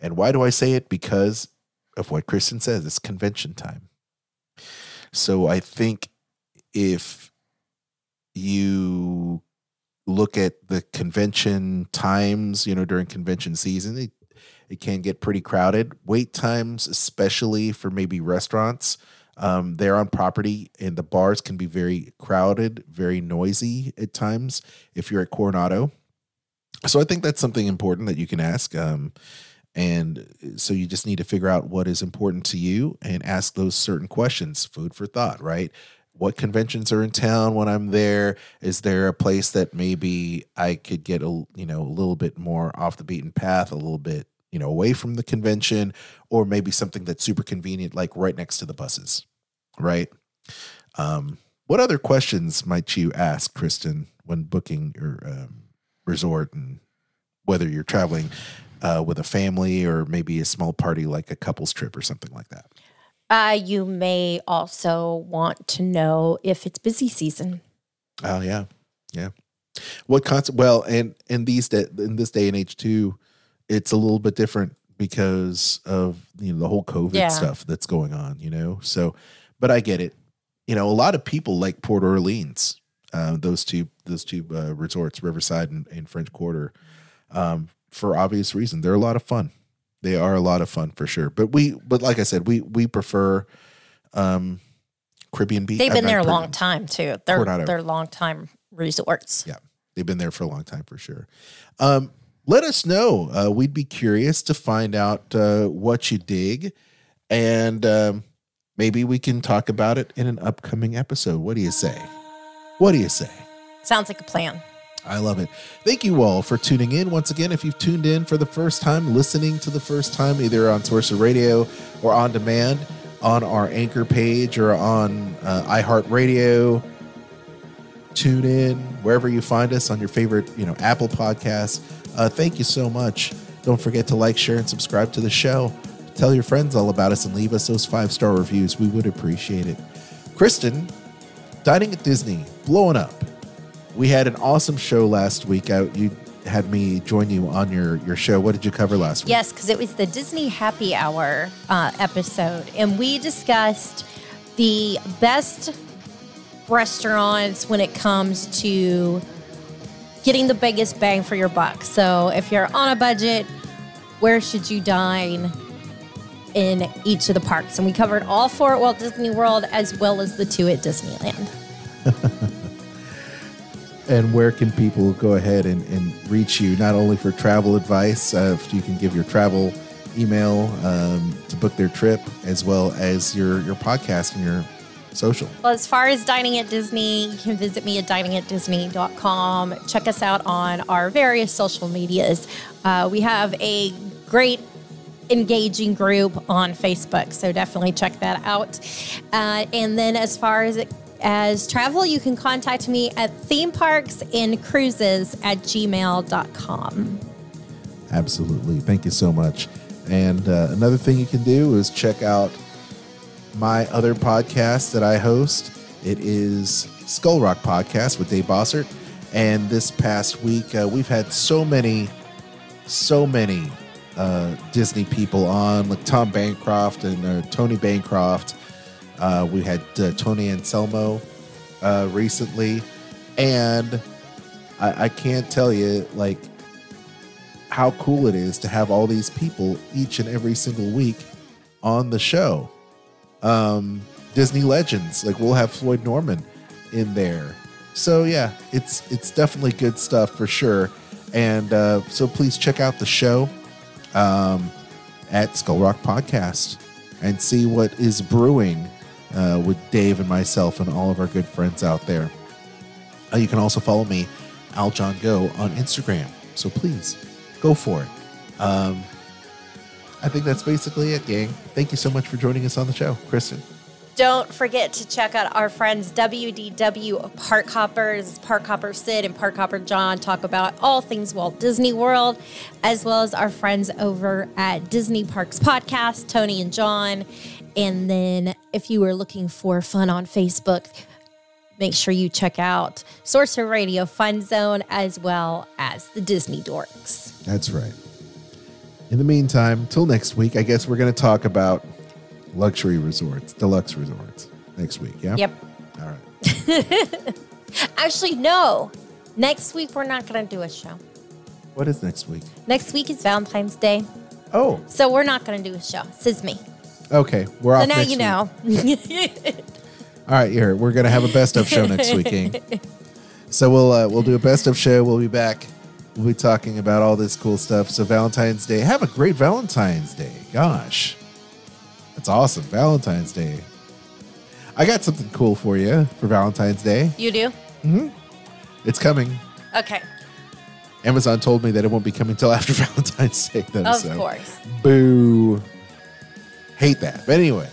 And why do I say it? Because of what Kristen says, it's convention time. So I think if you look at the convention times, you know, during convention season, it, it can get pretty crowded. Wait times, especially for maybe restaurants, um, they're on property and the bars can be very crowded, very noisy at times if you're at Coronado. So I think that's something important that you can ask. Um, and so you just need to figure out what is important to you and ask those certain questions. Food for thought, right? What conventions are in town when I'm there? Is there a place that maybe I could get a you know a little bit more off the beaten path, a little bit you know away from the convention, or maybe something that's super convenient, like right next to the buses, right? Um, what other questions might you ask, Kristen, when booking your um, resort and whether you're traveling uh, with a family or maybe a small party like a couple's trip or something like that? Uh, you may also want to know if it's busy season. Oh yeah, yeah. What concept? Well, and in these in this day and age too, it's a little bit different because of you know the whole COVID Yeah. stuff that's going on. You know, so but I get it. You know, a lot of people like Port Orleans, uh, those two those two uh, resorts, Riverside and, and French Quarter, um, for obvious reason. They're a lot of fun. They are a lot of fun for sure. But we, but like I said, we we prefer um, Caribbean Beach. They've been there a long time too. They're they're long time resorts. Yeah, they've been there for a long time for sure. Um, let us know. Uh, we'd be curious to find out uh, what you dig, and um, maybe we can talk about it in an upcoming episode. What do you say? What do you say? Sounds like a plan. I love it. Thank you all for tuning in. Once again, if you've tuned in for the first time, listening to the first time, either on Sorcerer Radio or on demand on our anchor page or on uh, iHeartRadio, tune in wherever you find us on your favorite, you know, Apple Podcasts. Uh, thank you so much. Don't forget to like, share, and subscribe to the show. Tell your friends all about us and leave us those five star reviews. We would appreciate it. Kristen, dining at Disney, blowing up we had an awesome show last week. Out you had me join you on your your show. What did you cover last week? Yes, because it was the Disney Happy Hour uh, episode, and we discussed the best restaurants when it comes to getting the biggest bang for your buck. So, if you're on a budget, where should you dine in each of the parks? And we covered all four at Walt Disney World as well as the two at Disneyland. [LAUGHS] And where can people go ahead and, and reach you, not only for travel advice, uh, if you can give your travel email um, to book their trip, as well as your, your podcast and your social? Well, as far as dining at Disney, you can visit me at diningatdisney.com. Check us out on our various social medias. Uh, we have a great engaging group on Facebook, so definitely check that out. Uh, and then as far as as travel, you can contact me at theme parks and cruises at gmail.com. Absolutely. Thank you so much. And uh, another thing you can do is check out my other podcast that I host. It is Skull Rock Podcast with Dave Bossert. And this past week, uh, we've had so many, so many uh, Disney people on, like Tom Bancroft and uh, Tony Bancroft. Uh, we had uh, Tony Anselmo uh, recently. And I, I can't tell you, like, how cool it is to have all these people each and every single week on the show. Um, Disney legends, like we'll have Floyd Norman in there. So yeah, it's it's definitely good stuff for sure. And uh, so please check out the show um, at Skull Rock Podcast and see what is brewing uh, with Dave and myself and all of our good friends out there. Uh, you can also follow me, Aljon Go, on Instagram. So please go for it. Um, I think that's basically it, gang. Thank you so much for joining us on the show, Kristen. Don't forget to check out our friends WDW Park Hoppers, Park Hopper Sid and Park Hopper John talk about all things Walt Disney World, as well as our friends over at Disney Parks Podcast, Tony and John. And then if you were looking for fun on Facebook, make sure you check out Sorcerer Radio Fun Zone as well as the Disney Dorks. That's right. In the meantime, till next week, I guess we're going to talk about luxury resorts, deluxe resorts next week. Yeah. Yep. All right. [LAUGHS] Actually, no. Next week, we're not going to do a show. What is next week? Next week is Valentine's Day. Oh, So we're not going to do a show. This is me. okay. We're off. So now you week. know. [LAUGHS] All right, here we're gonna have a best of show next week, King. [LAUGHS] So we'll uh, we'll do a best of show. We'll be back. We'll be talking about all this cool stuff. So Valentine's Day, have a great Valentine's Day. Gosh, that's awesome, Valentine's Day. I got something cool for you for Valentine's Day. you do? Mhm. It's coming. Okay. Amazon told me that it won't be coming till after [LAUGHS] Valentine's Day, though. Of so course. Boo. Hate that. But anyway,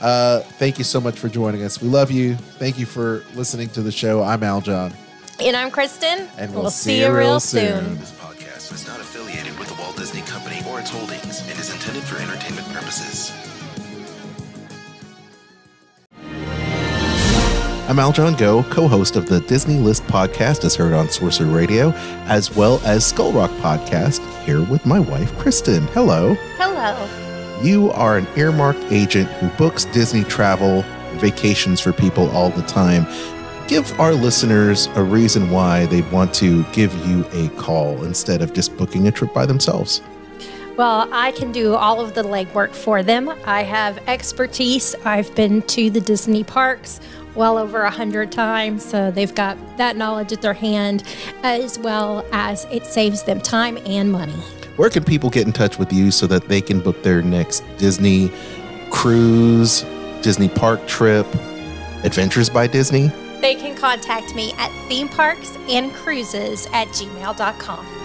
uh, thank you so much for joining us. We love you. Thank you for listening to the show. I'm Aljon. And I'm Kristen. And we'll see you real soon. This podcast is not affiliated with the Walt Disney Company or its holdings. It is intended for entertainment purposes. I'm Aljon Go, co host of the Disney List podcast, as heard on Sorcerer Radio, as well as Skull Rock podcast, here with my wife, Kristen. Hello. Hello. You are an earmarked agent who books Disney travel, vacations for people all the time. Give our listeners a reason why they want to give you a call instead of just booking a trip by themselves. Well, I can do all of the legwork for them. I have expertise. I've been to the Disney parks well over a hundred times, so they've got that knowledge at their hand, as well as it saves them time and money. Where can people get in touch with you so that they can book their next Disney cruise, Disney park trip, Adventures by Disney? They can contact me at themeparksandcruises at gmail.com.